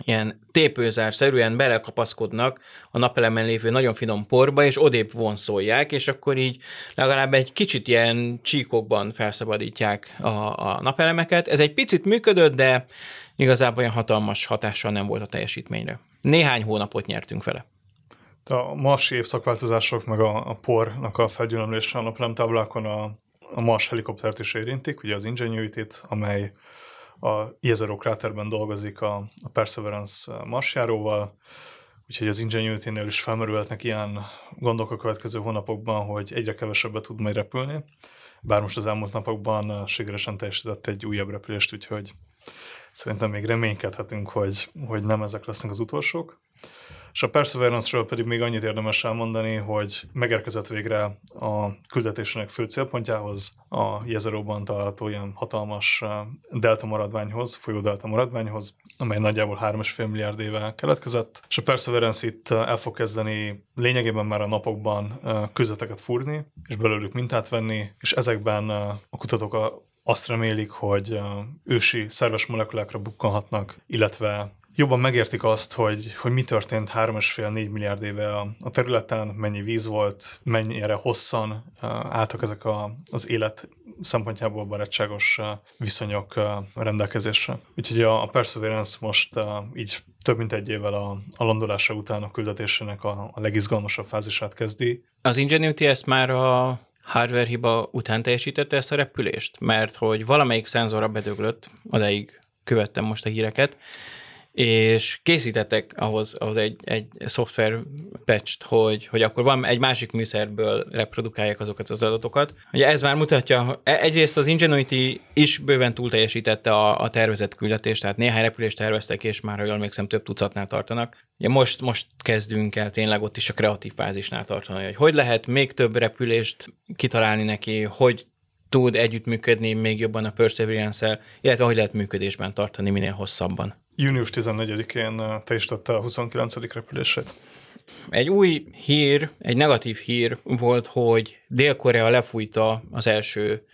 ilyen tépőzár-szerűen belekapaszkodnak a napelemen lévő nagyon finom porba, és odébb vonszolják, és akkor így legalább egy kicsit ilyen csíkokban felszabadítják a, a napelemeket. Ez egy picit működött, de igazából olyan hatalmas hatással nem volt a teljesítményre. Néhány hónapot nyertünk vele. A marsi évszakváltozások, meg a, a pornak a felgyülemlése a napelemtáblákon a, a Mars helikoptert is érintik, ugye az ingenuity amely a Jezero kráterben dolgozik a, a Perseverance marsjáróval, úgyhogy az Ingenuity-nél is felmerülhetnek ilyen gondok a következő hónapokban, hogy egyre kevesebbet tud majd repülni, bár most az elmúlt napokban sikeresen teljesített egy újabb repülést, úgyhogy szerintem még reménykedhetünk, hogy, hogy nem ezek lesznek az utolsók. És a Perseverance-ről pedig még annyit érdemes elmondani, hogy megérkezett végre a küldetésének fő célpontjához, a Jezeróban található ilyen hatalmas delta maradványhoz, folyó delta maradványhoz, amely nagyjából 3,5 milliárd éve keletkezett, és a Perseverance itt el fog kezdeni lényegében már a napokban közveteket fúrni, és belőlük mintát venni, és ezekben a kutatók azt remélik, hogy ősi szerves molekulákra bukkanhatnak, illetve jobban megértik azt, hogy, hogy mi történt 3,5-4 milliárd éve a, a területen, mennyi víz volt, mennyire hosszan álltak ezek a, az élet szempontjából barátságos viszonyok rendelkezésre. Úgyhogy a Perseverance most így több mint egy évvel a, a landolása után a küldetésének a, a legizgalmasabb fázisát kezdi. Az Ingenuity ezt már a hardware hiba után teljesítette ezt a repülést? Mert hogy valamelyik szenzorra bedöglött, odaig követtem most a híreket, és készítettek ahhoz, ahhoz egy, egy szoftver patch hogy, hogy akkor van egy másik műszerből reprodukálják azokat az adatokat. Ugye ez már mutatja, e, egyrészt az Ingenuity is bőven túl teljesítette a, a tervezett küldetést, tehát néhány repülést terveztek, és már, ha jól emlékszem, több tucatnál tartanak. Ugye most, most kezdünk el tényleg ott is a kreatív fázisnál tartani, hogy hogy lehet még több repülést kitalálni neki, hogy tud együttműködni még jobban a Perseverance-el, illetve hogy lehet működésben tartani minél hosszabban június 14-én teljesítette a 29. repülését. Egy új hír, egy negatív hír volt, hogy Dél-Korea lefújta az első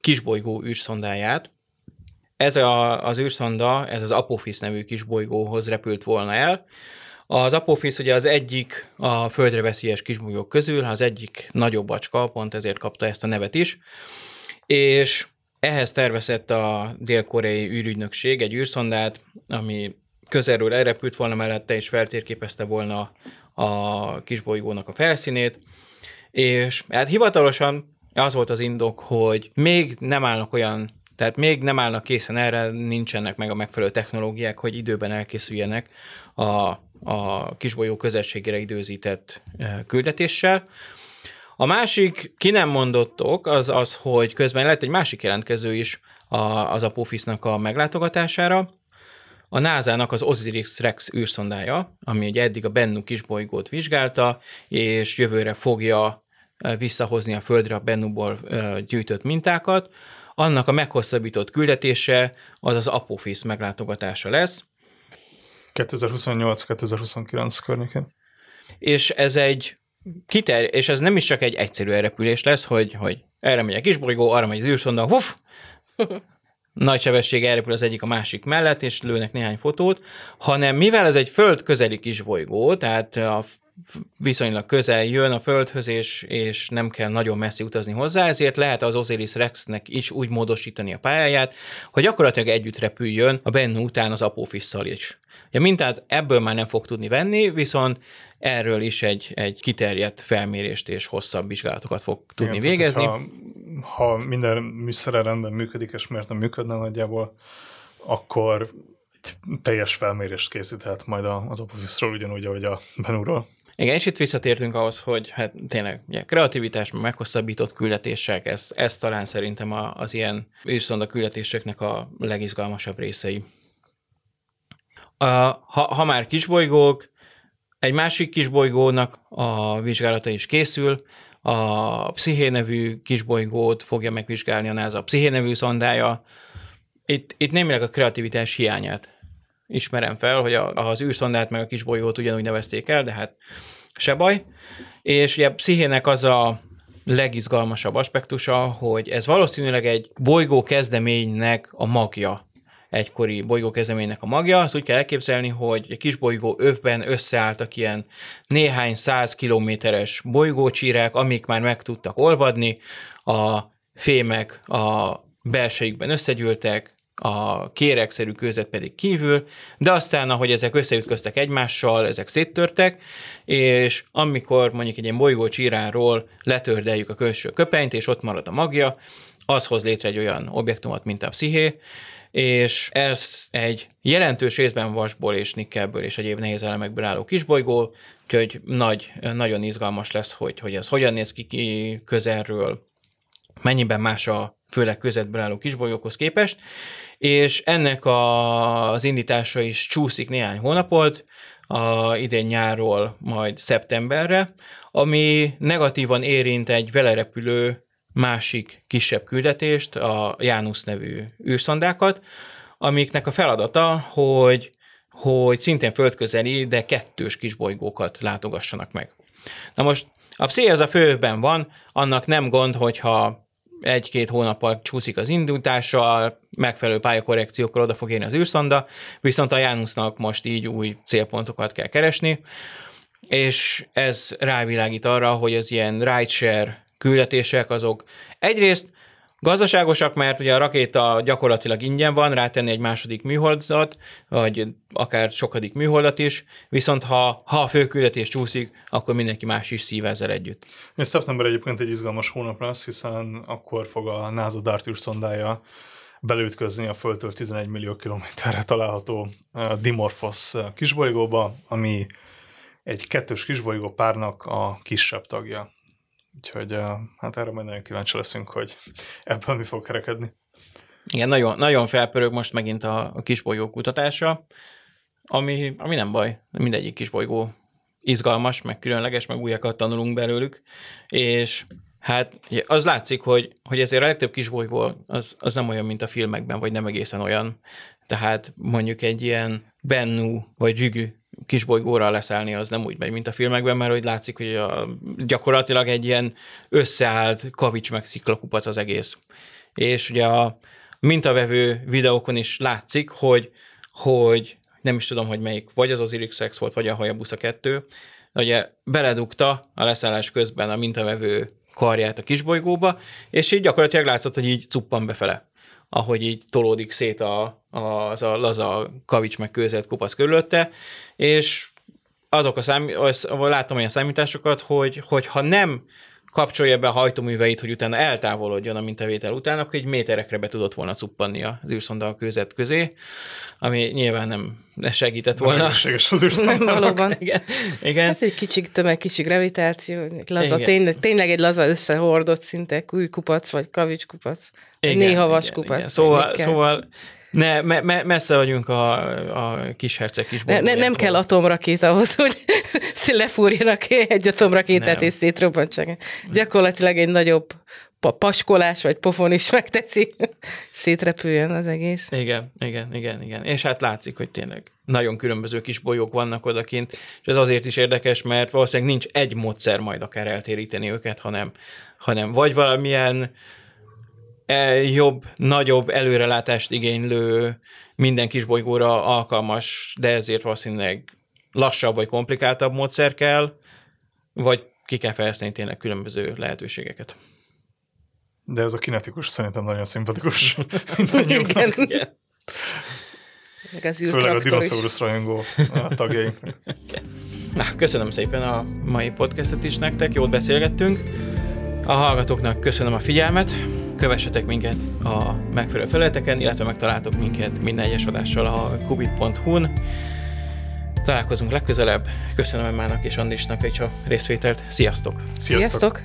kisbolygó űrszondáját. Ez a, az űrszonda, ez az Apophis nevű kisbolygóhoz repült volna el. Az Apophis ugye az egyik a földre veszélyes kisbolygók közül, az egyik nagyobb bacska, pont ezért kapta ezt a nevet is. És ehhez tervezett a dél-koreai űrügynökség egy űrszondát, ami közelről elrepült volna mellette, és feltérképezte volna a kisbolygónak a felszínét, és hát hivatalosan az volt az indok, hogy még nem állnak olyan, tehát még nem állnak készen erre, nincsenek meg a megfelelő technológiák, hogy időben elkészüljenek a, a kisbolyó közelségére időzített eh, küldetéssel, a másik, ki nem mondott ok, az az, hogy közben lett egy másik jelentkező is a, az Apophis-nak a meglátogatására, a NASA-nak az Osiris-Rex űrszondája, ami ugye eddig a Bennu kisbolygót vizsgálta, és jövőre fogja visszahozni a Földre a Bennuból gyűjtött mintákat, annak a meghosszabbított küldetése az az Apophis meglátogatása lesz. 2028-2029 környékén. És ez egy kiter, és ez nem is csak egy egyszerű elrepülés lesz, hogy, hogy erre megy a kisbolygó, arra megy az űrszonda, huff, nagy sebesség elrepül az egyik a másik mellett, és lőnek néhány fotót, hanem mivel ez egy föld közeli kisbolygó, tehát a viszonylag közel jön a Földhöz, és, és nem kell nagyon messzi utazni hozzá, ezért lehet az Osiris Rexnek is úgy módosítani a pályáját, hogy gyakorlatilag együtt repüljön a Bennu után az Apophisszal is. Ja, mintát ebből már nem fog tudni venni, viszont erről is egy, egy kiterjedt felmérést és hosszabb vizsgálatokat fog tudni Igen, végezni. Ha, ha minden műszerrel rendben működik, és miért nem működne nagyjából, akkor egy teljes felmérést készíthet majd az Apophiszról, ugyanúgy, ahogy a Benúról. Igen, és itt visszatértünk ahhoz, hogy hát tényleg ugye, kreativitás, meghosszabbított küldetések, ez, ez talán szerintem az ilyen űrszonda küldetéseknek a legizgalmasabb részei. Ha, ha már kisbolygók, egy másik kisbolygónak a vizsgálata is készül, a Psziché nevű kisbolygót fogja megvizsgálni a NASA a Psziché nevű szondája. Itt, itt némileg a kreativitás hiányát ismerem fel, hogy a, az űrszondát meg a kisbolygót ugyanúgy nevezték el, de hát se baj. És ugye a pszichének az a legizgalmasabb aspektusa, hogy ez valószínűleg egy bolygó kezdeménynek a magja egykori bolygókezeménynek a magja. Azt úgy kell elképzelni, hogy egy kis bolygó övben összeálltak ilyen néhány száz kilométeres bolygócsírák, amik már meg tudtak olvadni, a fémek a belsejükben összegyűltek, a kéregszerű között pedig kívül, de aztán, ahogy ezek összeütköztek egymással, ezek széttörtek, és amikor mondjuk egy ilyen bolygó csíráról letördeljük a külső köpenyt, és ott marad a magja, az hoz létre egy olyan objektumot, mint a psziché, és ez egy jelentős részben vasból és nikkelből és egyéb nehéz elemekből álló kisbolygó, úgyhogy nagy, nagyon izgalmas lesz, hogy, hogy ez hogyan néz ki, ki közelről, mennyiben más a főleg közetből álló kisbolygókhoz képest, és ennek a, az indítása is csúszik néhány hónapot, a idén nyárról majd szeptemberre, ami negatívan érint egy velerepülő másik kisebb küldetést, a Jánusz nevű űrszondákat, amiknek a feladata, hogy, hogy szintén földközeli, de kettős kisbolygókat látogassanak meg. Na most a pszi az a főben van, annak nem gond, hogyha egy-két hónappal csúszik az indítása, megfelelő pályakorrekciókkal oda fog érni az űrszonda, viszont a Jánusznak most így új célpontokat kell keresni, és ez rávilágít arra, hogy az ilyen rideshare küldetések azok egyrészt Gazdaságosak, mert ugye a rakéta gyakorlatilag ingyen van, rátenni egy második műholdat, vagy akár sokadik műholdat is, viszont ha, ha a főküldetés csúszik, akkor mindenki más is szív ezzel együtt. És szeptember egyébként egy izgalmas hónap lesz, hiszen akkor fog a NASA Dartűr szondája belütközni a Földtől 11 millió kilométerre található Dimorphos kisbolygóba, ami egy kettős kisbolygó párnak a kisebb tagja. Úgyhogy hát erre majd nagyon kíváncsi leszünk, hogy ebből mi fog kerekedni. Igen, nagyon, nagyon felpörög most megint a, a kisbolygó kutatása, ami, ami nem baj, mindegyik kisbolygó izgalmas, meg különleges, meg újakat tanulunk belőlük, és hát az látszik, hogy, hogy ezért a legtöbb kisbolygó az, az nem olyan, mint a filmekben, vagy nem egészen olyan. Tehát mondjuk egy ilyen Bennu vagy Rügü kisbolygóra leszállni az nem úgy megy, mint a filmekben, mert hogy látszik, hogy a, gyakorlatilag egy ilyen összeállt kavics meg sziklakupac az egész. És ugye a mintavevő videókon is látszik, hogy, hogy nem is tudom, hogy melyik, vagy az Osiris Rex volt, vagy a Hayabusa 2, ugye beledugta a leszállás közben a mintavevő karját a kisbolygóba, és így gyakorlatilag látszott, hogy így cuppan befele ahogy így tolódik szét a, a, az a laza kavics meg kőzet kupasz körülötte, és azok a szám, az, láttam olyan számításokat, hogy, hogy ha nem kapcsolja be a hajtóműveit, hogy utána eltávolodjon a mintavétel után, akkor egy méterekre be tudott volna cuppanni az űrszonda a közet közé, ami nyilván nem segített volna. Nem az űrszonda. Valóban. igen. igen. Hát egy kicsi tömeg, kicsi gravitáció, laza, tényleg, tényleg, egy laza összehordott szinte kupac, vagy kavics kupac. Igen, néha vas kupac. Igen. Szóval, szóval ne, me, me, messze vagyunk a, a kis herceg kis ne, ne, Nem kell atomrakét ahhoz, hogy lefúrjanak egy atomrakétát nem. és szétrobbantsák. Gyakorlatilag egy nagyobb paskolás vagy pofon is megteszi, szétrepüljön az egész. Igen, igen, igen, igen. És hát látszik, hogy tényleg nagyon különböző kis bolyók vannak odakint, és ez azért is érdekes, mert valószínűleg nincs egy módszer majd akár eltéríteni őket, hanem, hanem vagy valamilyen jobb, nagyobb előrelátást igénylő, minden kis bolygóra alkalmas, de ezért valószínűleg lassabb vagy komplikáltabb módszer kell, vagy ki kell fejleszteni tényleg különböző lehetőségeket. De ez a kinetikus szerintem nagyon szimpatikus. Igen. Igen. Főleg a dinoszaurusz rajongó tagjaink. Na, köszönöm szépen a mai podcastet is nektek, jót beszélgettünk. A hallgatóknak köszönöm a figyelmet, kövessetek minket a megfelelő felületeken, illetve megtaláltok minket minden egyes adással a kubit.hu-n. Találkozunk legközelebb. Köszönöm Emmának és Andrisnak is a részvételt. Sziasztok! Sziasztok! Sziasztok.